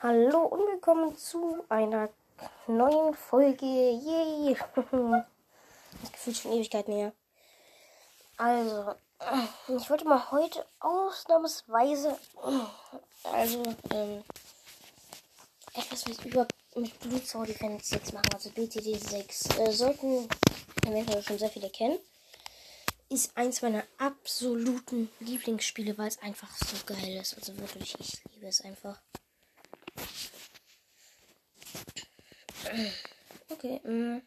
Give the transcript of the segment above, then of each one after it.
Hallo und willkommen zu einer neuen Folge. Yay! Das gefühlt schon Ewigkeit näher. Also, ich wollte mal heute ausnahmsweise, also, ähm, etwas mit über mit Defense 6 machen, also BTD 6. Äh, sollten eventuell schon sehr viele kennen. Ist eins meiner absoluten Lieblingsspiele, weil es einfach so geil ist. Also wirklich, ich liebe es einfach. Okay, mh.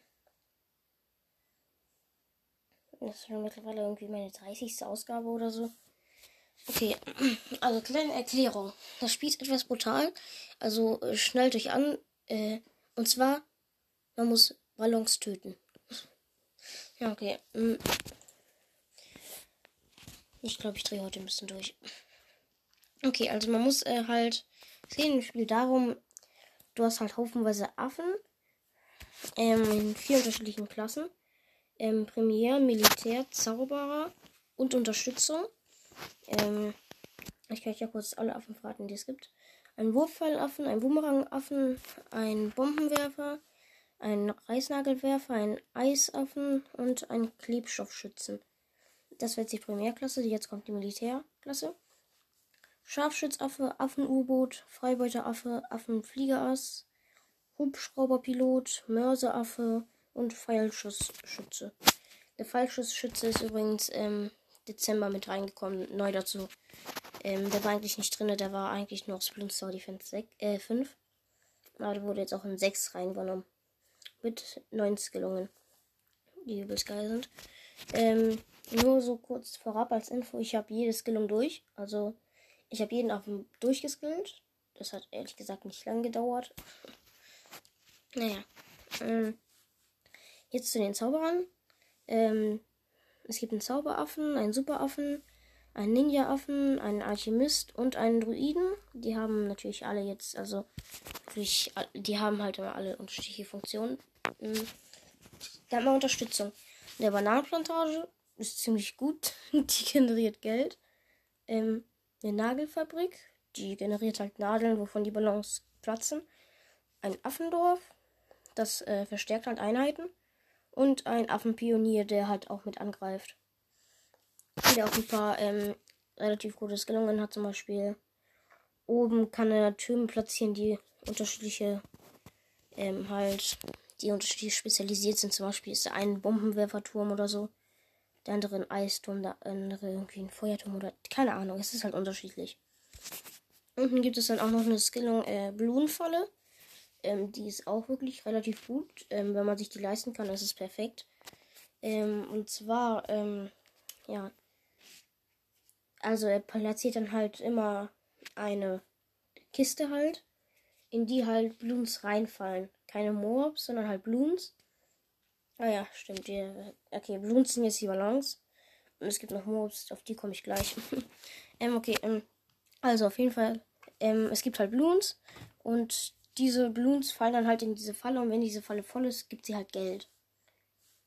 Das ist schon mittlerweile irgendwie meine 30. Ausgabe oder so. Okay, also kleine Erklärung. Das Spiel ist etwas brutal. Also äh, schnellt euch an. Äh, und zwar, man muss Ballons töten. Ja, okay. Mh. Ich glaube, ich drehe heute ein bisschen durch. Okay, also man muss äh, halt sehen, im Spiel darum, du hast halt haufenweise Affen ähm, in vier unterschiedlichen Klassen. Ähm, Premier, Militär, Zauberer und Unterstützung. Ähm, ich kann euch ja kurz alle Affen verraten, die es gibt. Ein Wurfpfeilaffen, ein Boomerangaffen, ein Bombenwerfer, ein Reißnagelwerfer, ein Eisaffen und ein Klebstoffschützen. Das jetzt die Primärklasse, jetzt kommt die Militärklasse. Scharfschützaffe, Affenurboot, Freibeuteraaffe, Affenfliegerass, Hubschrauberpilot, Mörseraffe und Pfeilschussschütze. Der Pfeilschussschütze ist übrigens im Dezember mit reingekommen, neu dazu. Ähm, der war eigentlich nicht drin, der war eigentlich nur aus Bloomstar Defense 6, äh, 5. Aber der wurde jetzt auch in 6 reingenommen. Mit 9 Skillungen. Die übelst geil sind. Ähm, nur so kurz vorab als Info, ich habe jede Skillung durch. Also, ich habe jeden Affen durchgeskillt. Das hat ehrlich gesagt nicht lang gedauert. Naja. Ähm, jetzt zu den Zauberern. Ähm, es gibt einen Zauberaffen, einen Superaffen, einen Ninja-Affen, einen Alchemist und einen Druiden. Die haben natürlich alle jetzt, also wirklich, die haben halt immer alle unterschiedliche Funktionen. Ähm, da haben wir Unterstützung. Der Bananenplantage ist ziemlich gut. die generiert Geld. Ähm, eine Nagelfabrik, die generiert halt Nadeln, wovon die Ballons platzen. Ein Affendorf, das äh, verstärkt halt Einheiten. Und ein Affenpionier, der halt auch mit angreift. Der auch ein paar ähm, relativ gute Skillungen hat. Zum Beispiel oben kann er Türme platzieren, die unterschiedliche ähm, halt, die unterschiedlich spezialisiert sind. Zum Beispiel ist der ein Bombenwerferturm oder so. Der andere ein Eisturm, der andere irgendwie ein Feuerturm oder keine Ahnung. Es ist halt unterschiedlich. Unten gibt es dann auch noch eine Skillung äh, Blumenfalle. Ähm, die ist auch wirklich relativ gut. Ähm, wenn man sich die leisten kann, ist es perfekt. Ähm, und zwar, ähm, ja. Also er platziert dann halt immer eine Kiste halt, in die halt Bloons reinfallen. Keine Mobs, sondern halt Bloons. Ah ja, stimmt. Die, okay, Bloons sind jetzt die Balance. Und es gibt noch Mobs, auf die komme ich gleich. ähm, okay, ähm, also auf jeden Fall, ähm, es gibt halt Bloons und diese Bloons fallen dann halt in diese Falle und wenn diese Falle voll ist, gibt sie halt Geld.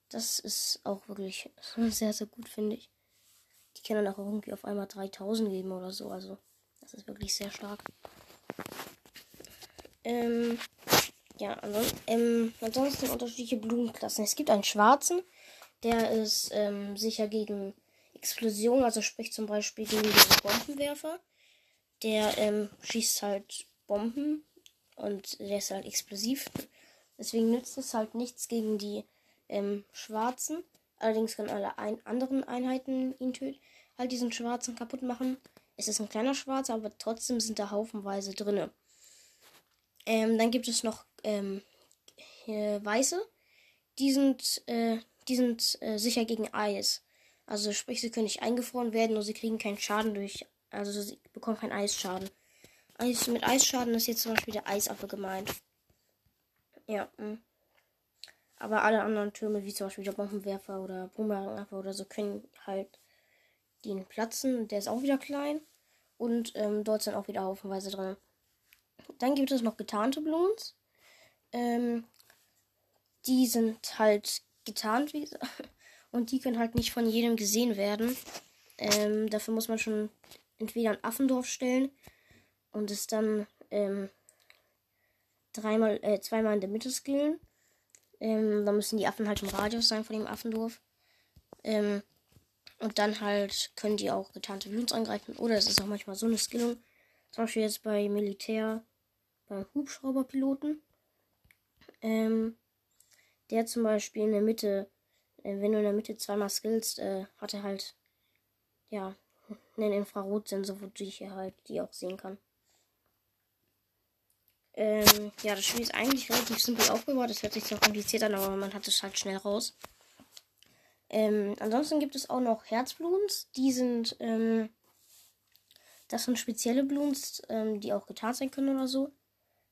Das ist auch wirklich sehr, sehr gut, finde ich. Die können dann auch irgendwie auf einmal 3000 geben oder so. Also, das ist wirklich sehr stark. Ähm, ja, ansonsten, ähm, ansonsten unterschiedliche Blumenklassen. Es gibt einen schwarzen, der ist ähm, sicher gegen Explosion, also sprich zum Beispiel gegen den Bombenwerfer. Der ähm, schießt halt Bomben und der ist halt explosiv. Deswegen nützt es halt nichts gegen die ähm, Schwarzen. Allerdings können alle ein anderen Einheiten ihn töten. Halt diesen Schwarzen kaputt machen. Es ist ein kleiner Schwarzer, aber trotzdem sind da haufenweise drinne. Ähm, dann gibt es noch ähm, Weiße. Die sind, äh, die sind äh, sicher gegen Eis. Also sprich, sie können nicht eingefroren werden und sie kriegen keinen Schaden durch. Also sie bekommen keinen Eisschaden. Eis, mit Eisschaden ist jetzt zum Beispiel der Eisaffe gemeint. Ja. Mh. Hm. Aber alle anderen Türme, wie zum Beispiel der Bombenwerfer oder Bumerangaffe oder so, können halt den platzen. Der ist auch wieder klein. Und ähm, dort sind auch wieder haufenweise drin. Dann gibt es noch getarnte Bloons. Ähm, die sind halt getarnt, wie gesagt. Und die können halt nicht von jedem gesehen werden. Ähm, dafür muss man schon entweder ein Affendorf stellen und es dann ähm, dreimal, äh, zweimal in der Mitte skillen. Ähm, dann müssen die Affen halt im Radius sein von dem Affendorf. Ähm, und dann halt können die auch getarnte Bloons angreifen. Oder es ist auch manchmal so eine Skillung. Zum Beispiel jetzt bei Militär, beim Hubschrauberpiloten. Ähm, der zum Beispiel in der Mitte, äh, wenn du in der Mitte zweimal skillst, äh, hat er halt, ja, einen Infrarotsensor, wodurch er halt die auch sehen kann. Ähm, ja, das Spiel ist eigentlich relativ simpel aufgebaut. Das hört sich zwar kompliziert an, aber man hat es halt schnell raus. Ähm, ansonsten gibt es auch noch Herzbloons. Die sind, ähm, das sind spezielle Bloons, ähm, die auch getarnt sein können oder so.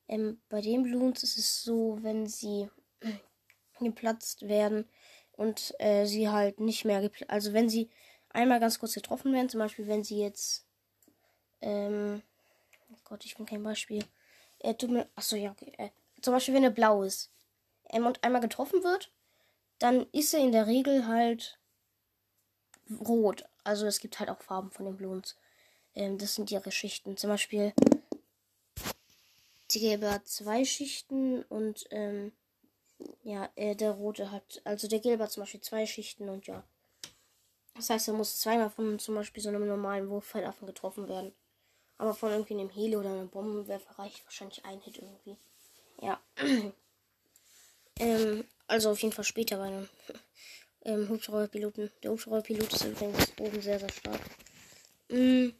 Ähm, bei den Bloons ist es so, wenn sie geplatzt werden und äh, sie halt nicht mehr geplatzt. Also wenn sie einmal ganz kurz getroffen werden, zum Beispiel wenn sie jetzt, ähm, oh Gott, ich bin kein Beispiel. Äh, tut mir, achso, ja, okay. Äh, zum Beispiel wenn er blau ist ähm, und einmal getroffen wird, dann ist er in der Regel halt rot. Also es gibt halt auch Farben von den Bloons. Ähm, das sind ihre Schichten. Zum Beispiel die gelbe hat zwei Schichten und ähm, ja, äh, der rote hat, also der gelbe hat zum Beispiel zwei Schichten und ja. Das heißt, er muss zweimal von zum Beispiel so einem normalen Wurfpfeilaffen getroffen werden. Aber von irgendwie einem Heli oder einem Bombenwerfer reicht wahrscheinlich ein Hit irgendwie. Ja. ähm, also auf jeden Fall später bei einem ähm, Hubschrauberpiloten. Der Hubschrauberpilot ist übrigens oben sehr, sehr stark. Mm.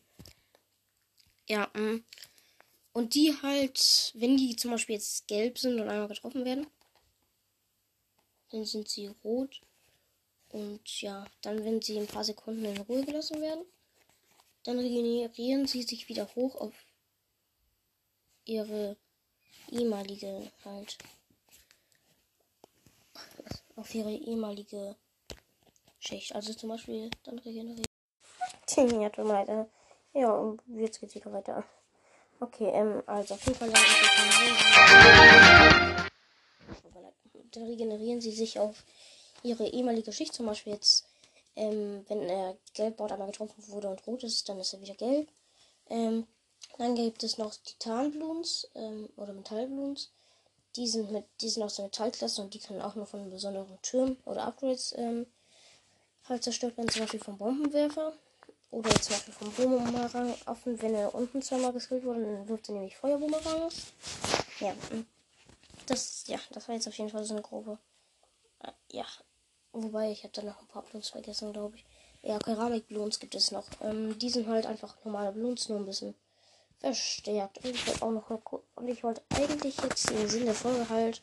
Ja, mm. Und die halt, wenn die zum Beispiel jetzt gelb sind und einmal getroffen werden, dann sind sie rot. Und ja, dann, wenn sie ein paar Sekunden in Ruhe gelassen werden, dann regenerieren sie sich wieder hoch auf ihre ehemalige halt. Auf ihre ehemalige Schicht. Also zum Beispiel dann regenerieren. Ja, tut mir leid. Ja, und jetzt geht's wieder weiter. Okay, ähm, also auf jeden Fall dann regenerieren sie sich auf ihre ehemalige Schicht. Zum Beispiel jetzt, ähm, wenn er Gelbbord einmal getroffen wurde und rot ist, dann ist er wieder gelb. Ähm, dann gibt es noch Titanbloons ähm, oder Metallbloons. Die sind mit, die sind aus der Metallklasse und die können auch nur von besonderen Türmen oder Upgrades ähm, halt zerstört werden, zum Beispiel vom Bombenwerfer. Oder zum Beispiel vom Boomerang offen, wenn er unten zweimal geskillt wurde, dann wirft er nämlich Feuerboomerangs. Ja. Das, ja, das war jetzt auf jeden Fall so eine grobe. Äh, ja. Wobei, ich habe da noch ein paar Bloons vergessen, glaube ich. Ja, Keramik-Bloons gibt es noch. Ähm, die sind halt einfach normale Bloons, nur ein bisschen verstärkt. Und ich wollte auch noch mal Und ich wollte eigentlich jetzt im Sinne der Folge halt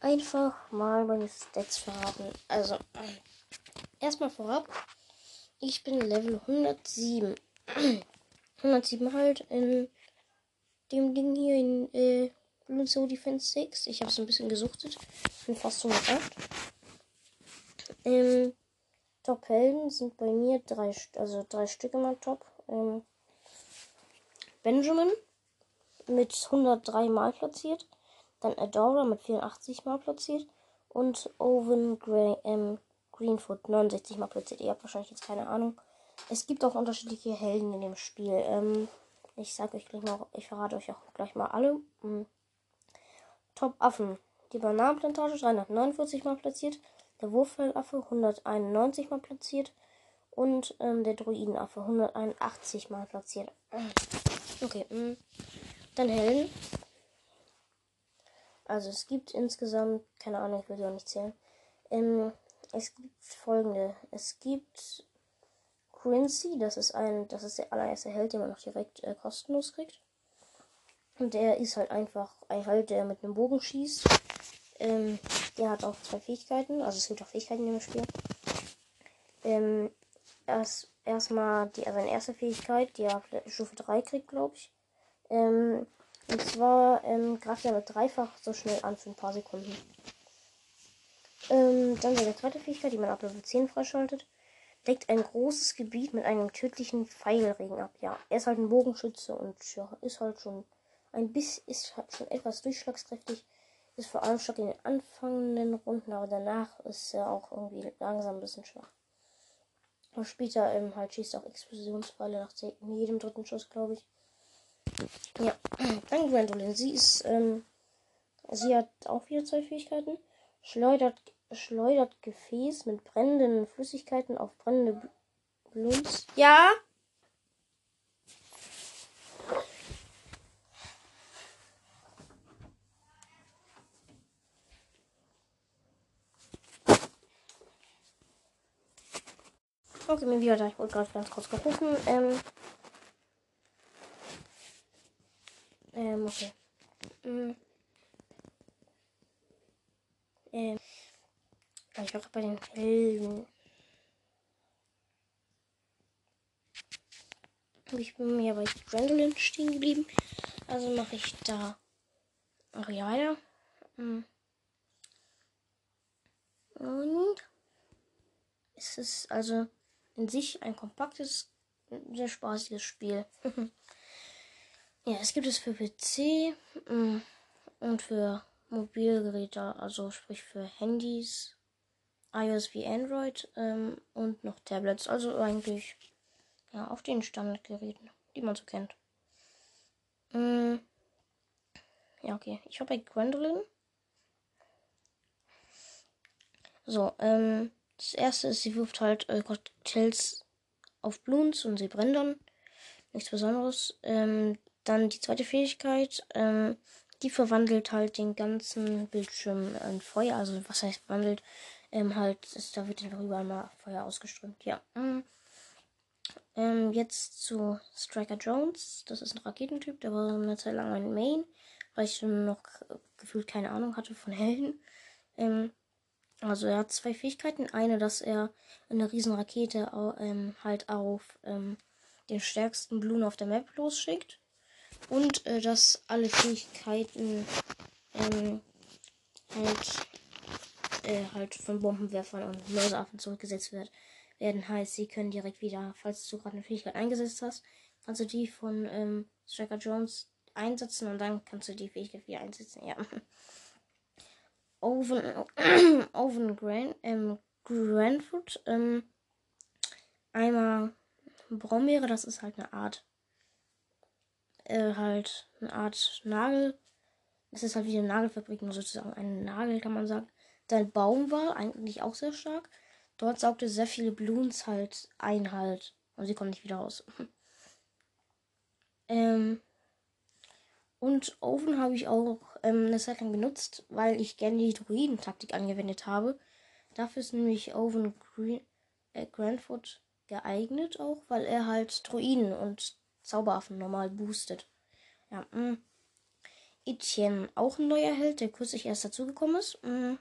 einfach mal meine Stats verraten. Also, äh, erstmal vorab. Ich bin Level 107. 107 halt in dem Ding hier in äh, Blue Defense 6. Ich habe es ein bisschen gesuchtet. Bin fast 108. Ähm, Top-Helden sind bei mir drei, also drei Stück immer top. Ähm, Benjamin mit 103 Mal platziert. Dann Adora mit 84 Mal platziert. Und Owen Gray, ähm, Greenfoot 69 mal platziert. Ihr habt wahrscheinlich jetzt keine Ahnung. Es gibt auch unterschiedliche Helden in dem Spiel. Ähm, ich sage euch gleich mal, ich verrate euch auch gleich mal alle. Mhm. Top Affen. Die Bananenplantage 349 mal platziert. Der Wurffeldaffe 191 mal platziert. Und ähm, der Druidenaffe 181 mal platziert. Okay, mh. dann Helden. Also es gibt insgesamt, keine Ahnung, ich will die auch nicht zählen. Ähm, es gibt folgende. Es gibt Quincy, das ist ein, das ist der allererste Held, den man noch direkt äh, kostenlos kriegt. Und der ist halt einfach ein Held, der mit einem Bogen schießt. Ähm, der hat auch zwei Fähigkeiten, also es gibt auch Fähigkeiten im Spiel. Ähm, erst erstmal die, seine erste Fähigkeit, die er auf Stufe 3 kriegt, glaube ich. Ähm, und zwar ähm, greift er mit dreifach so schnell an für ein paar Sekunden. Ähm, dann seine zweite Fähigkeit, die man ab Level 10 freischaltet. Deckt ein großes Gebiet mit einem tödlichen Pfeilregen ab. Ja, er ist halt ein Bogenschütze und ja, ist halt schon ein bisschen, ist halt schon etwas durchschlagskräftig. Ist vor allem stark in den anfangenden Runden, aber danach ist er auch irgendwie langsam ein bisschen schwach. Und später ähm, halt schießt auch Explosionspfeile nach jedem dritten Schuss, glaube ich. Ja, dann Gwendolyn. Sie ist, ähm, sie hat auch wieder zwei Fähigkeiten. Schleudert, schleudert Gefäß mit brennenden Flüssigkeiten auf brennende Bluns. Ja? Okay, mir wieder da. Ich wollte gerade ganz kurz gerufen. Ähm. Ähm, okay. Ähm. Ähm. Ich war bei den Helden. Ich bin mir bei Gwendolyn stehen geblieben. Also mache ich da auch hier weiter. Hm. Und es ist also in sich ein kompaktes, sehr spaßiges Spiel. ja, es gibt es für PC mm, und für Mobilgeräte, also sprich für Handys, iOS wie Android ähm, und noch Tablets, also eigentlich ja auf den Standardgeräten, die man so kennt. Mm, ja, okay. Ich habe bei Gwendolyn. So, ähm, das erste ist, sie wirft halt äh, Cocktails auf Bloons und sie brennen dann. Nichts Besonderes. Ähm, dann die zweite Fähigkeit, ähm, die verwandelt halt den ganzen Bildschirm in Feuer. Also was heißt verwandelt? Ähm, halt, ist, da wird dann überall mal Feuer ausgeströmt. Ja. Mhm. Ähm, jetzt zu Striker Jones. Das ist ein Raketentyp. Der war eine Zeit lang mein Main, weil ich schon noch gefühlt keine Ahnung hatte von Helden. Ähm, also er hat zwei Fähigkeiten. Eine, dass er eine riesen Rakete ähm, halt auf ähm, den stärksten Blumen auf der Map losschickt. Und äh, dass alle Fähigkeiten ähm, halt, äh, halt von Bombenwerfern und Mörseraffen zurückgesetzt wird, werden. Heißt, sie können direkt wieder, falls du gerade eine Fähigkeit eingesetzt hast, kannst du die von ähm, Striker Jones einsetzen und dann kannst du die Fähigkeit wieder einsetzen. Ja. Oven, Oven Gran, ähm, Granford. Ähm, einmal Brombeere, das ist halt eine Art, äh, halt eine Art Nagel. Das ist halt wie eine Nagelfabrik, nur sozusagen ein Nagel, kann man sagen. Dann Baumwall, eigentlich auch sehr stark. Dort saugte sehr viele Bloons halt ein halt. Und sie kommen nicht wieder raus. ähm, und Oven habe ich auch ähm, eine Zeit lang benutzt, weil ich gerne die Druiden-Taktik angewendet habe. Dafür ist nämlich Oven Green, äh, Grandfoot geeignet auch, weil er halt Druiden und Zauberaffen normal boostet. Ja, mh. Mm. Etienne, auch ein neuer Held, der kürzlich erst dazugekommen ist. Mh.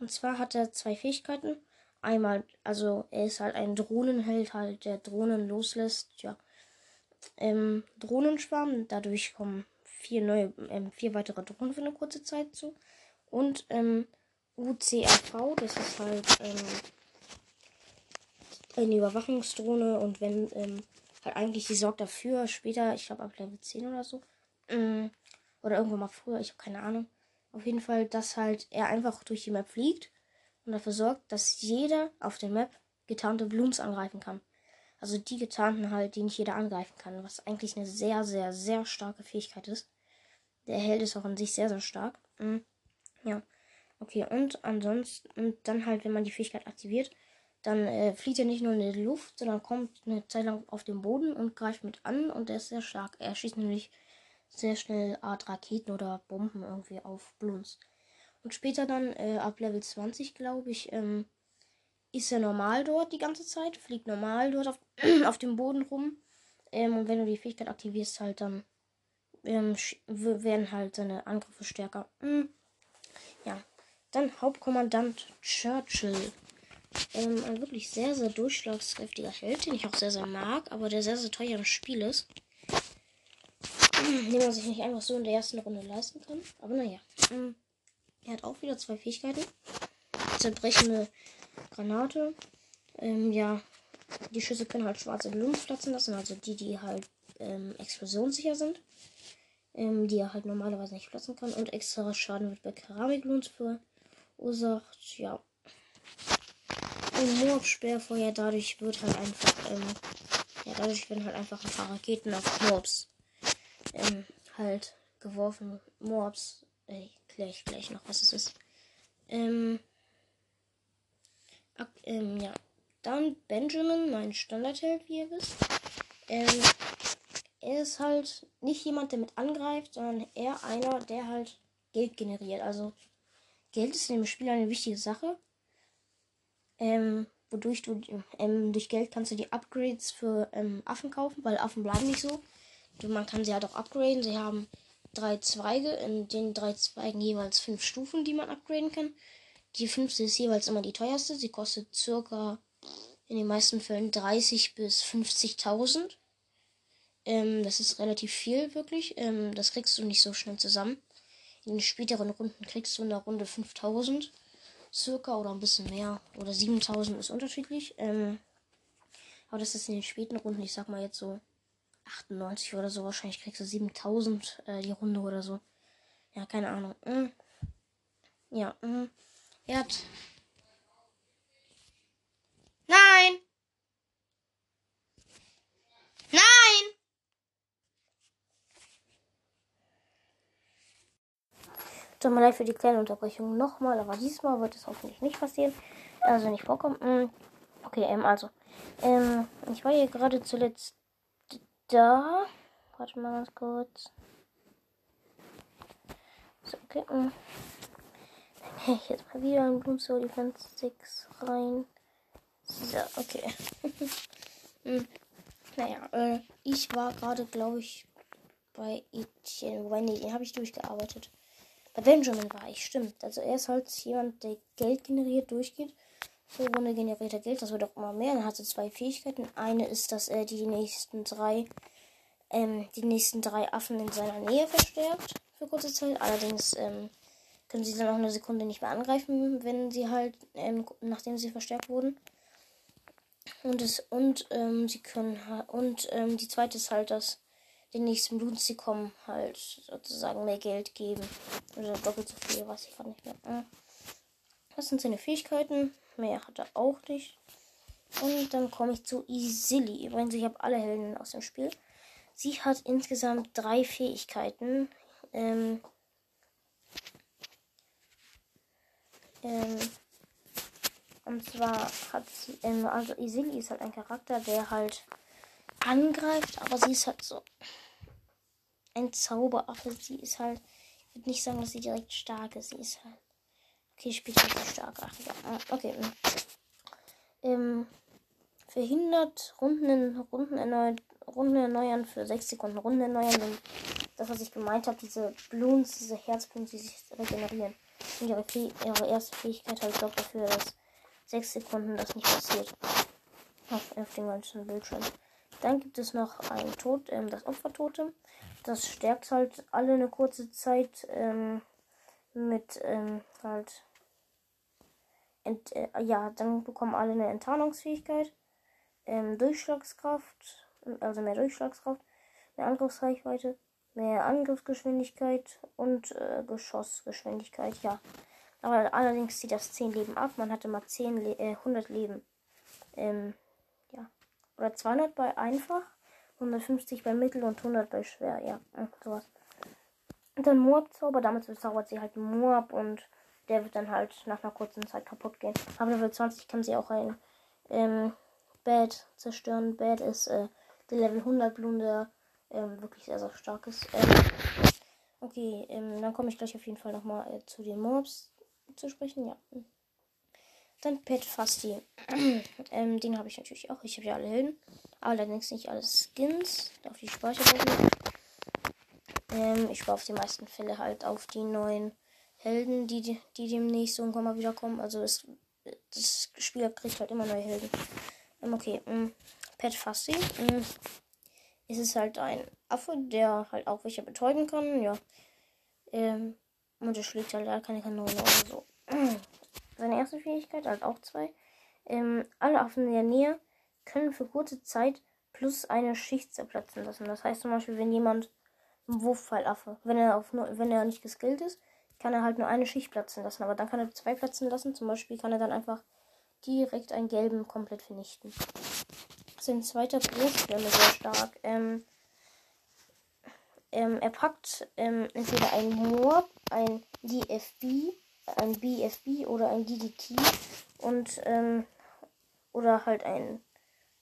Und zwar hat er zwei Fähigkeiten. Einmal, also er ist halt ein Drohnenheld, halt, der Drohnen loslässt. Ja, ähm, Drohnenschwarm. Dadurch kommen vier neue, ähm, vier weitere Drohnen für eine kurze Zeit zu. Und ähm, UCAV, das ist halt ähm, eine Überwachungsdrohne und wenn ähm, halt eigentlich die sorgt dafür später, ich glaube ab Level 10 oder so, ähm, oder irgendwann mal früher, ich habe keine Ahnung. Auf jeden Fall, dass halt er einfach durch die Map fliegt und dafür sorgt, dass jeder auf der Map getarnte Blooms angreifen kann. Also die getarnten halt, die nicht jeder angreifen kann, was eigentlich eine sehr, sehr, sehr starke Fähigkeit ist. Der Held ist auch an sich sehr, sehr stark. Mhm. Ja. Okay, und ansonsten, und dann halt, wenn man die Fähigkeit aktiviert, dann äh, fliegt er nicht nur in die Luft, sondern kommt eine Zeit lang auf den Boden und greift mit an und er ist sehr stark. Er schießt nämlich sehr schnell Art Raketen oder Bomben irgendwie auf Bloons. Und später dann, äh, ab Level 20, glaube ich, ähm, ist er normal dort die ganze Zeit, fliegt normal dort auf, auf dem Boden rum. Ähm, und wenn du die Fähigkeit aktivierst, halt dann ähm, werden halt seine Angriffe stärker. Hm. Ja. Dann Hauptkommandant Churchill. Ähm, ein wirklich sehr, sehr durchschlagskräftiger Held, den ich auch sehr, sehr mag, aber der sehr, sehr teuer im Spiel ist. Den man sich nicht einfach so in der ersten Runde leisten kann. Aber naja. Ähm, er hat auch wieder zwei Fähigkeiten. Zerbrechende Granate. Ähm, ja, die Schüsse können halt schwarze Blumen platzen lassen, also die, die halt ähm, explosionssicher sind. Ähm, die er halt normalerweise nicht platzen kann. Und extra Schaden wird bei Keramikloons verursacht. Ja. Und Moab Sperrfeuer, dadurch wird halt einfach, ähm, ja, dadurch werden halt einfach ein paar Raketen auf Mobs ähm, halt geworfen. Mobs, äh, kläre ich gleich noch, was es ist. Ähm, ak, ähm, ja. Dann Benjamin, mein Standardheld, wie ihr wisst. Ähm, er ist halt nicht jemand, der mit angreift, sondern eher einer, der halt Geld generiert. Also Geld ist in dem Spiel eine wichtige Sache. Ähm, wodurch du ähm, durch Geld kannst du die Upgrades für ähm, Affen kaufen, weil Affen bleiben nicht so. Man kann sie halt auch upgraden. Sie haben drei Zweige, in den drei Zweigen jeweils fünf Stufen, die man upgraden kann. Die fünfte ist jeweils immer die teuerste. Sie kostet circa in den meisten Fällen 30 bis 50.000. Ähm, das ist relativ viel, wirklich. Ähm, das kriegst du nicht so schnell zusammen. In den späteren Runden kriegst du in der Runde 5000 circa oder ein bisschen mehr. Oder 7000 ist unterschiedlich. Ähm, aber das ist in den späten Runden, ich sag mal jetzt so 98 oder so. Wahrscheinlich kriegst du 7000 äh, die Runde oder so. Ja, keine Ahnung. Mhm. Ja, mhm. er hat. Nein! Nein! Tut mir leid für die kleine Unterbrechung nochmal, aber diesmal wird es hoffentlich nicht passieren. Also nicht vorkommen. Mm, okay, ähm, also. Ähm, ich war hier gerade zuletzt da. Warte mal ganz kurz. So, okay. Mm. Ich jetzt mal wieder ein Bloom Soul Defense 6 rein. So, okay. hm. Naja, äh, ich war gerade, glaube ich, bei Etienne. Wobei, nee, den habe ich durchgearbeitet. Bei Benjamin war ich, stimmt. Also er ist halt jemand, der Geld generiert, durchgeht. Pro Runde generiert er Geld, das wird auch immer mehr. Er hatte zwei Fähigkeiten. Eine ist, dass er die nächsten drei, ähm, die nächsten drei Affen in seiner Nähe verstärkt für kurze Zeit. Allerdings ähm, können sie dann auch eine Sekunde nicht mehr angreifen, wenn sie halt, ähm, nachdem sie verstärkt wurden. Und es und ähm, sie können und ähm, die zweite ist halt, dass den nächsten Bluts, die kommen, halt sozusagen mehr Geld geben. Oder doppelt so viel, weiß ich gerade nicht mehr. Hm. Das sind seine Fähigkeiten. Mehr hat er auch nicht. Und dann komme ich zu Isilly. Übrigens, ich habe alle Helden aus dem Spiel. Sie hat insgesamt drei Fähigkeiten. Ähm, ähm, und zwar hat sie, ähm, also Isilly ist halt ein Charakter, der halt angreift, aber sie ist halt so ein Zauberaffe. Sie ist halt, ich würde nicht sagen, dass sie direkt stark ist. Sie ist halt, okay, spielt halt so stark. Ach, ja. Ah, okay. Hm. Ähm, verhindert Runden, Runden, erneuert, Runden erneuern für 6 Sekunden. Runden erneuern sind das, was ich gemeint habe, diese Bloons, diese Herzblumen, die sich regenerieren. Und ihre, ihre erste Fähigkeit halt sorgt dafür, dass 6 Sekunden das nicht passiert. Auf, auf dem ganzen Bildschirm. Dann gibt es noch ein Tod, ähm, das Opfertotem. Das stärkt halt alle eine kurze Zeit ähm, mit ähm, halt. Ent, äh, ja, dann bekommen alle eine Enttarnungsfähigkeit, ähm, Durchschlagskraft, also mehr Durchschlagskraft, mehr Angriffsreichweite, mehr Angriffsgeschwindigkeit und äh, Geschossgeschwindigkeit. Ja, aber allerdings zieht das 10 Leben ab. Man hatte mal 10 Le äh, 100 Leben. Ähm, oder 200 bei einfach, 150 bei mittel und 100 bei schwer. Ja, sowas. Und dann Moab-Zauber, damit bezaubert sie halt Moab und der wird dann halt nach einer kurzen Zeit kaputt gehen. Aber Level 20 kann sie auch ein ähm, Bad zerstören. Bad ist äh, der Level 100 Blumen, der ähm, wirklich sehr, sehr stark ist. Ähm, okay, ähm, dann komme ich gleich auf jeden Fall nochmal äh, zu den Mobs zu sprechen. Ja. Dann Pet Fasti. ähm, den habe ich natürlich auch. Ich habe ja alle Helden. Allerdings nicht alle Skins. Auf die Speicherung. Ähm, ich spare auf die meisten Fälle halt auf die neuen Helden, die, die demnächst irgendwann mal wiederkommen. Also es, das Spiel kriegt halt immer neue Helden. Ähm, okay. Ähm, Pet Fasti. Ähm, es ist halt ein Affe, der halt auch welche betäuben kann. Ja. Ähm, und er schlägt halt keine Kanone oder so. Seine erste Fähigkeit hat auch zwei. Ähm, alle Affen in der Nähe können für kurze Zeit plus eine Schicht zerplatzen lassen. Das heißt zum Beispiel, wenn jemand ein Wurffallaffe, wenn er auf wenn er nicht geskillt ist, kann er halt nur eine Schicht platzen lassen. Aber dann kann er zwei platzen lassen. Zum Beispiel kann er dann einfach direkt einen gelben komplett vernichten. Sein zweiter Großstürme sehr stark. Ähm, ähm, er packt ähm, entweder ein Moor, ein DFB, ein BFB oder ein DDT und ähm, oder halt ein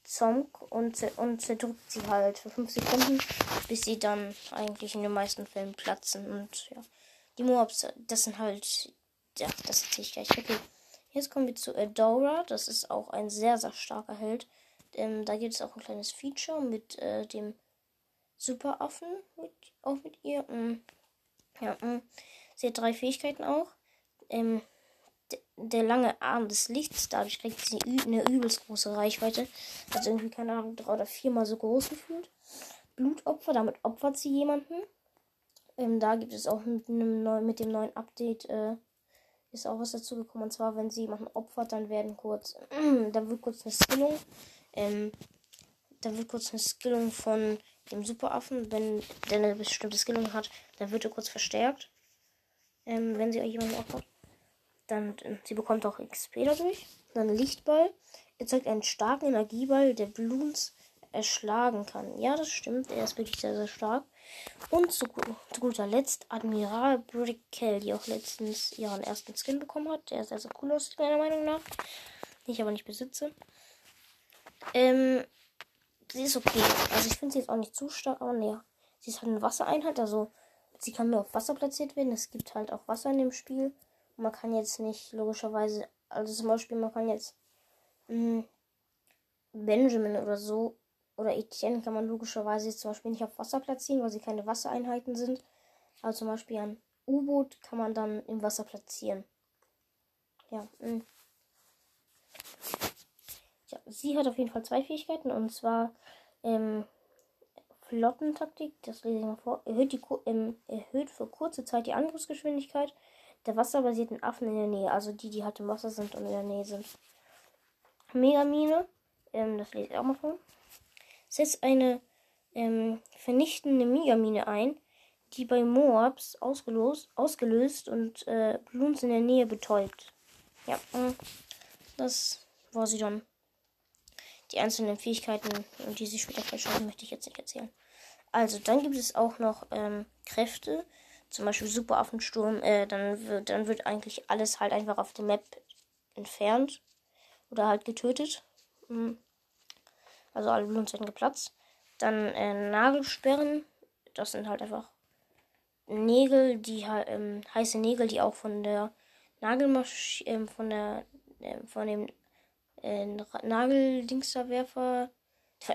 Zonk und, und zerdrückt sie halt für 5 Sekunden, bis sie dann eigentlich in den meisten Fällen platzen. Und ja, die Moabs, das sind halt, ja, das erzähle ich gleich. Okay, jetzt kommen wir zu Adora. Das ist auch ein sehr, sehr starker Held. Ähm, da gibt es auch ein kleines Feature mit äh, dem Superaffen, mit, auch mit ihr. Mm, ja, mm. sie hat drei Fähigkeiten auch. Ähm, der lange Arm des Lichts, dadurch kriegt sie eine übelst große Reichweite. Also irgendwie, keine Ahnung, drei oder viermal so groß gefühlt. Blutopfer, damit opfert sie jemanden. Ähm, da gibt es auch mit, neuen, mit dem neuen Update äh, ist auch was dazu gekommen. Und zwar, wenn sie jemanden opfert, dann werden kurz, äh, dann wird kurz eine Skillung, ähm, dann wird kurz eine Skillung von dem Superaffen, wenn der eine bestimmte Skillung hat, dann wird er kurz verstärkt. Ähm, wenn sie euch jemanden opfert. Dann, sie bekommt auch XP dadurch. Dann Lichtball. Erzeugt einen starken Energieball, der Bloons erschlagen kann. Ja, das stimmt. Er ist wirklich sehr, sehr stark. Und zu, zu guter Letzt Admiral Brickell, die auch letztens ihren ersten Skin bekommen hat. Der ist sehr, sehr cool aus, meiner Meinung nach. Den ich aber nicht besitze. Ähm, sie ist okay. Also ich finde sie jetzt auch nicht zu stark, aber näher. Sie ist halt eine Wassereinheit, also sie kann nur auf Wasser platziert werden. Es gibt halt auch Wasser in dem Spiel man kann jetzt nicht logischerweise, also zum Beispiel, man kann jetzt mh, hm, Benjamin oder so oder Etienne kann man logischerweise zum Beispiel nicht auf Wasser platzieren, weil sie keine Wassereinheiten sind. Aber zum Beispiel ein U-Boot kann man dann im Wasser platzieren. Ja. Mh. Hm. ja. Sie hat auf jeden Fall zwei Fähigkeiten und zwar ähm, Flottentaktik, das lese ich mal vor, erhöht, die, ähm, erhöht für kurze Zeit die Angriffsgeschwindigkeit der wasserbasierten Affen in der Nähe, also die, die halt im Wasser sind und in der Nähe sind. Megamine, ähm, das lese ich auch mal vor. Setzt eine ähm, vernichtende Megamine ein, die bei Moabs ausgelöst, ausgelöst und äh, Bloons in der Nähe betäubt. Ja, äh, das war sie dann. Die einzelnen Fähigkeiten, die sie später freischalten, möchte ich jetzt nicht erzählen. Also, dann gibt es auch noch ähm, Kräfte, zum Beispiel Superaffensturm, äh, dann wird, dann wird eigentlich alles halt einfach auf der Map entfernt oder halt getötet. Mhm. Also alle Blumen werden geplatzt. Dann äh, Nagelsperren, das sind halt einfach Nägel, die ähm, heiße Nägel, die auch von der Nagelmaschine, ähm, von der, äh, von dem äh, Nageldingsterwerfer,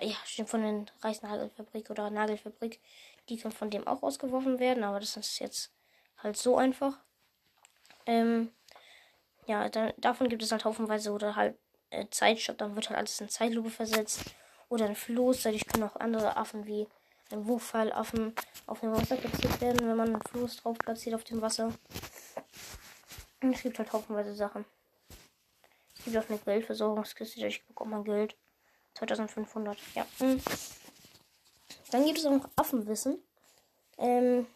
ja, stimmt, von der Reisnagelfabrik oder Nagelfabrik die kann von dem auch ausgeworfen werden, aber das ist jetzt halt so einfach. Ähm, ja, da, davon gibt es halt haufenweise oder halt äh, Zeitstopp, dann wird halt alles in Zeitlupe versetzt. Oder ein Floß, dadurch können auch andere Affen wie ein Wurfpfeilaffen auf dem Wasser platziert werden, wenn man einen Floß drauf platziert auf dem Wasser. Und es gibt halt haufenweise Sachen. Es gibt auch eine Geldversorgungskiste, dadurch bekommt man Geld. 2500, ja. Hm. Dann gibt es auch noch Affenwissen. Ähm,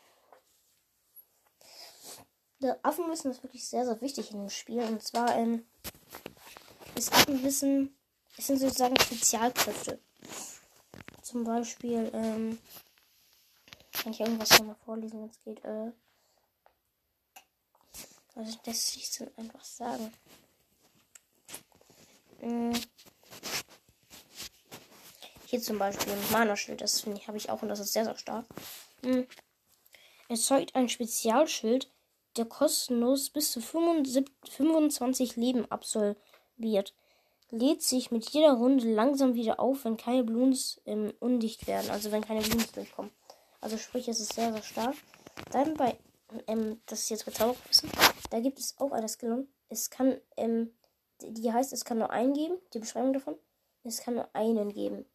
das Affenwissen ist wirklich sehr, sehr wichtig in dem Spiel. Und zwar ähm, ist Affenwissen, es sind sozusagen Spezialkräfte. Zum Beispiel, ähm, kann ich irgendwas hier mal vorlesen, wenn es geht. Äh, also das dann einfach sagen. Ähm, hier zum Beispiel ein Mana-Schild, das finde ich, habe ich auch und das ist sehr, sehr stark. Hm. Erzeugt ein Spezialschild, der kostenlos bis zu 25 Leben absolviert. Lädt sich mit jeder Runde langsam wieder auf, wenn keine Bloons ähm, undicht werden, also wenn keine Bloons durchkommen. Also sprich, es ist sehr, sehr stark. Dann bei, ähm, das ist jetzt Bezauberwissen, da gibt es auch eine Skillung. Es kann, ähm, die heißt, es kann nur einen geben, die Beschreibung davon. Es kann nur einen geben.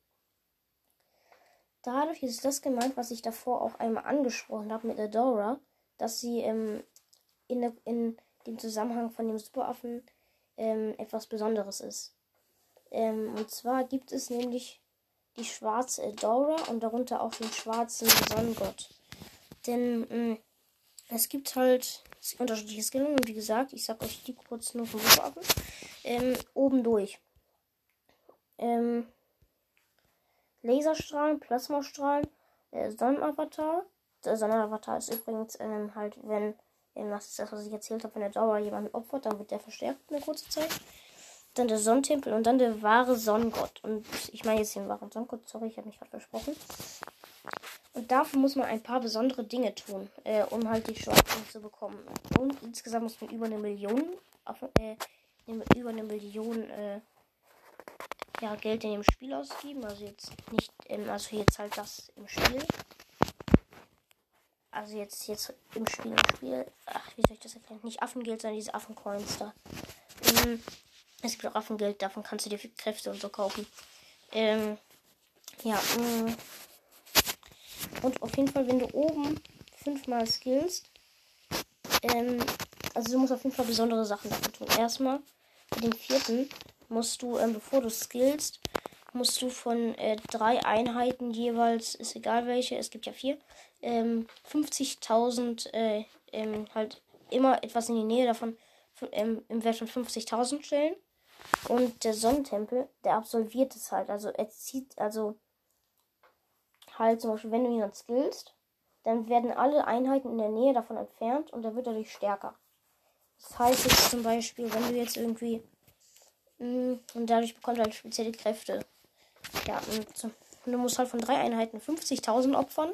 Dadurch ist das gemeint, was ich davor auch einmal angesprochen habe mit Adora, dass sie ähm, in, der, in dem Zusammenhang von dem Superaffen ähm, etwas Besonderes ist. Ähm, und zwar gibt es nämlich die schwarze Adora und darunter auch den schwarzen Sonnengott. Denn ähm, es gibt halt unterschiedliche Skillen und wie gesagt, ich sag euch die kurz nur vom Superaffen. ähm, oben durch. Ähm, Laserstrahlen, Plasmastrahlen, äh, Sonnenavatar. Der Sonnenavatar ist übrigens ähm, halt, wenn, ähm, das ist das, was ich erzählt habe, wenn der Dauer jemanden opfert, dann wird der verstärkt in der kurzen Zeit. Dann der Sonnentempel und dann der wahre Sonnengott. Und ich meine jetzt den wahren Sonnengott, sorry, ich habe mich gerade versprochen. Und dafür muss man ein paar besondere Dinge tun, äh, um halt die Schwarzen zu bekommen. Und insgesamt muss man über eine Million, äh, über eine Million äh, ja, Geld in dem Spiel ausgeben. Also jetzt nicht, im, also jetzt halt das im Spiel. Also jetzt, jetzt im Spiel, im Spiel. Ach, wie soll ich das erklären? Nicht Affengeld, sondern diese Affencoins da. Ähm, es gibt auch Affengeld, davon kannst du dir Kräfte und so kaufen. Ähm, ja, mh. Mm. Und auf jeden Fall, wenn du oben fünfmal skillst, ähm, also du musst auf jeden Fall besondere Sachen dafür tun. Erstmal, bei den vierten musst du, ähm, bevor du skillst, musst du von äh, drei Einheiten jeweils, ist egal welche, es gibt ja vier, ähm, 50.000, äh, ähm, halt immer etwas in die Nähe davon ähm, im Wert von 50.000 stellen. Und der Sonnentempel, der absolviert es halt. Also er zieht, also halt zum Beispiel, wenn du ihn skillst, dann werden alle Einheiten in der Nähe davon entfernt und er wird dadurch stärker. Das heißt jetzt zum Beispiel, wenn du jetzt irgendwie mh, mm, und dadurch bekommt er halt spezielle Kräfte. Ja, und, und du musst halt von drei Einheiten 50.000 opfern.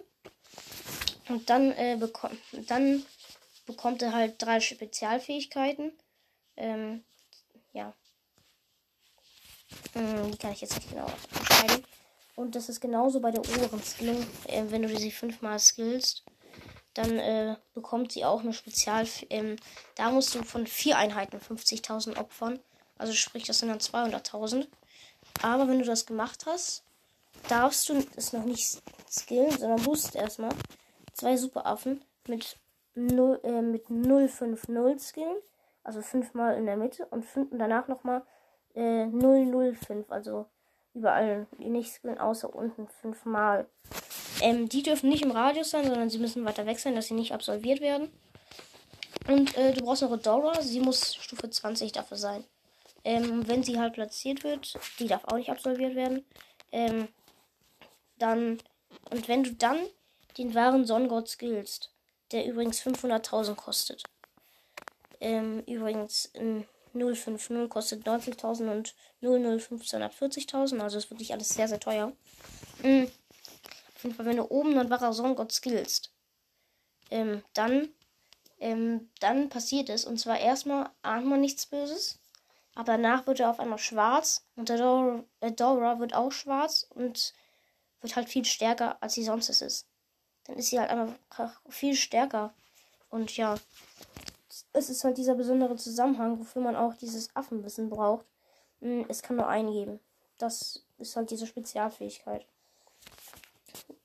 Und dann, äh, bekommt, dann bekommt er halt drei Spezialfähigkeiten. Ähm, ja. Hm, die kann ich jetzt nicht genau beschreiben. Und das ist genauso bei der oberen Skillung. Äh, wenn du sie fünfmal skillst, dann äh, bekommt sie auch eine Spezial. Ähm, da musst du von vier Einheiten 50.000 opfern. Also sprich, das sind dann 200.000. Aber wenn du das gemacht hast, darfst du es noch nicht skillen, sondern musst erstmal zwei Superaffen mit 0, äh, mit 050 skillen. Also fünfmal in der Mitte und, fünf, und danach nochmal äh, 005. Also überall die nicht skillen, außer unten fünfmal. Ähm, die dürfen nicht im Radius sein, sondern sie müssen weiter weg sein, dass sie nicht absolviert werden. Und äh, du brauchst noch Dora, sie muss Stufe 20 dafür sein. Ähm, wenn sie halt platziert wird, die darf auch nicht absolviert werden. Ähm, dann, und wenn du dann den wahren Sonnengott skillst, der übrigens 500.000 kostet. Ähm, übrigens, in 050 kostet 90.000 und 00540.000. Also ist wirklich alles sehr, sehr teuer. Mhm. Auf jeden Fall, wenn du oben dann wahrer Sonnengott skillst, ähm, dann, ähm, dann passiert es. Und zwar erstmal ahnt man nichts Böses. Aber danach wird er auf einmal schwarz. Und der Dora, Dora wird auch schwarz und wird halt viel stärker, als sie sonst ist. Dann ist sie halt einfach viel stärker. Und ja, es ist halt dieser besondere Zusammenhang, wofür man auch dieses Affenwissen braucht. Hm, es kann nur einen geben. Das ist halt diese Spezialfähigkeit.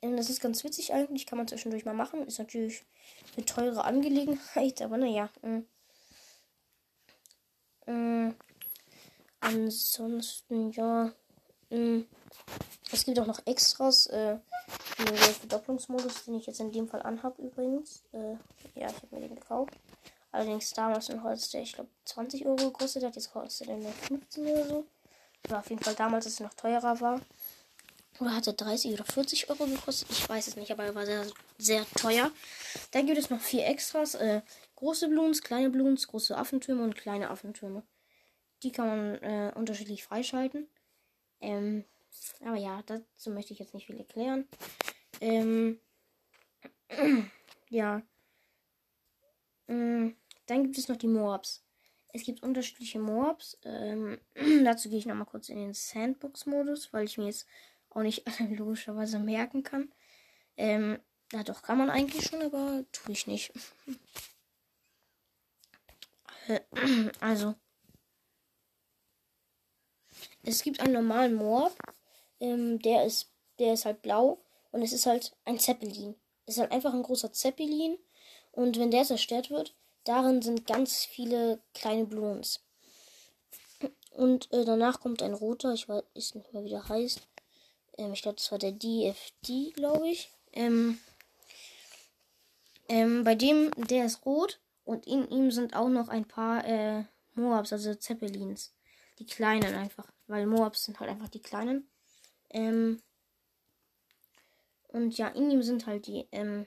Und das ist ganz witzig eigentlich, kann man zwischendurch mal machen. Ist natürlich eine teure Angelegenheit, aber naja. Mh. Ansonsten, ja. Mh. Es gibt auch noch Extras. Äh, den Verdopplungsmodus, den ich jetzt in dem Fall anhab übrigens. Äh, ja, ich habe mir den gekauft. Allerdings damals in Holz, der ich glaube 20 Euro gekostet hat. Jetzt kostet er nur 15 oder so. War auf jeden Fall damals, als er noch teurer war. Oder hat er 30 oder 40 Euro gekostet? Ich weiß es nicht, aber er war sehr, sehr teuer. Dann gibt es noch vier Extras. Äh, große Bloons, kleine Bloons, große Affentürme und kleine Affentürme. Die kann man äh, unterschiedlich freischalten. Ähm, aber ja, dazu möchte ich jetzt nicht viel erklären. Ähm, ja. Ähm, dann gibt es noch die Moabs. Es gibt unterschiedliche Moabs. Ähm, dazu gehe ich nochmal kurz in den Sandbox-Modus, weil ich mir jetzt auch nicht logischerweise merken kann. Ähm, ja, doch, kann man eigentlich schon, aber tue ich nicht. also, es gibt einen normalen Moab. Ähm, der ist, der ist halt blau und es ist halt ein Zeppelin. Es ist halt einfach ein großer Zeppelin. Und wenn der zerstört wird, darin sind ganz viele kleine Bloons. Und äh, danach kommt ein roter, ich weiß nicht mehr, wie der heißt. Ähm, ich glaube, das war der DFD, glaube ich. Ähm, ähm, bei dem, der ist rot und in ihm sind auch noch ein paar äh, Moabs, also Zeppelins. die kleinen einfach. Weil Moabs sind halt einfach die kleinen. Ähm, und ja, in ihm sind halt die, ähm,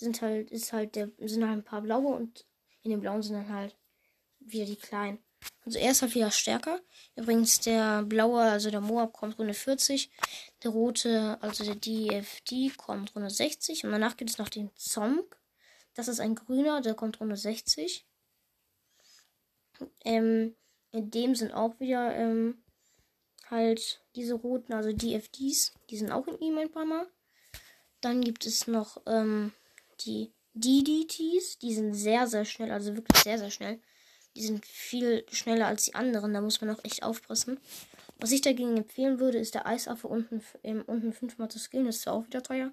sind halt, ist halt der, sind halt ein paar blaue und in den blauen sind dann halt wieder die kleinen. Also er ist halt wieder stärker. Übrigens der blaue, also der Moab kommt Runde 40. Der rote, also der DFD kommt Runde 60. Und danach gibt es noch den Zonk. Das ist ein grüner, der kommt Runde 60. Ähm, in dem sind auch wieder ähm, halt diese roten, also DFDs. Die sind auch in ihm ein paar Mal. Dann gibt es noch ähm, die DDTs. Die sind sehr, sehr schnell, also wirklich sehr, sehr schnell. Die sind viel schneller als die anderen. Da muss man auch echt aufpassen. Was ich dagegen empfehlen würde, ist der Eisaffe unten, ähm, unten fünfmal zu skillen. Das ist zwar auch wieder teuer,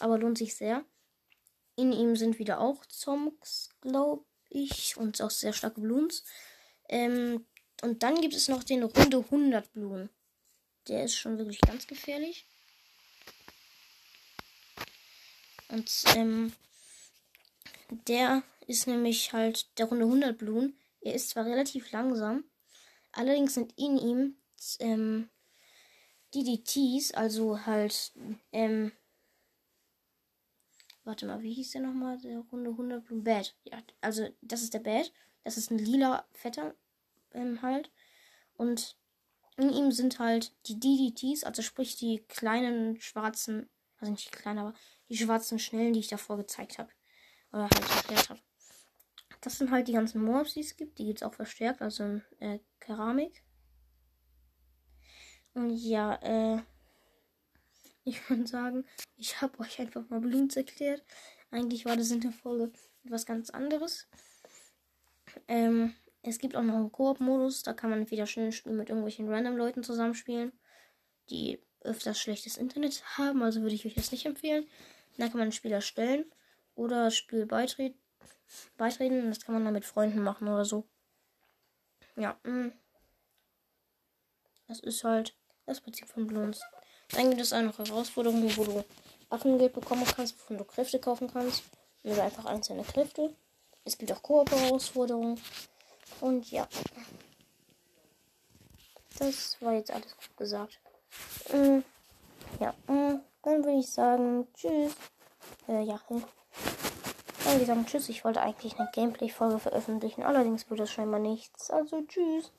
aber lohnt sich sehr. In ihm sind wieder auch Zomks, glaube ich, und auch sehr starke Bloons. Ähm, und dann gibt es noch den Runde 100 Blumen. Der ist schon wirklich ganz gefährlich. Und ähm, der ist nämlich halt der Runde 100 Blumen. Er ist zwar relativ langsam, allerdings sind in ihm ähm, DDTs, also halt, ähm, warte mal, wie hieß der nochmal? Der Runde 100 Blumen Bad. Ja, also das ist der Bad. Das ist ein lila Fetter ähm, halt. Und in ihm sind halt die DDTs, also sprich die kleinen schwarzen, also nicht die kleinen, aber die schwarzen Schnellen, die ich davor gezeigt habe. Oder halt erklärt habe. Das sind halt die ganzen Mobs, die es gibt. Die gibt es auch verstärkt, also in äh, Keramik. Und ja, äh, ich würde sagen, ich habe euch einfach mal Bloons erklärt. Eigentlich war das in der Folge etwas ganz anderes. Ähm, es gibt auch noch einen Koop-Modus. Da kann man wieder schnell mit irgendwelchen random Leuten zusammenspielen, die öfters schlechtes Internet haben. Also würde ich euch das nicht empfehlen. Da kann man ein Spiel erstellen oder das Spiel beitreten beitreten. Das kann man dann mit Freunden machen oder so. Ja. Mm. Das ist halt das Prinzip von Bloons. Dann gibt es auch noch Herausforderungen, wo du Affengeld bekommen kannst, wovon du Kräfte kaufen kannst. Oder einfach einzelne Kräfte. Es gibt auch Koop-Herausforderungen. Und ja. Das war jetzt alles gut gesagt. Mm. Ja. Mm. Dann würde ich sagen, tschüss. Äh, ja. Dann würde ich sagen, tschüss. Ich wollte eigentlich eine Gameplay-Folge veröffentlichen, allerdings wird das scheinbar nichts. Also tschüss.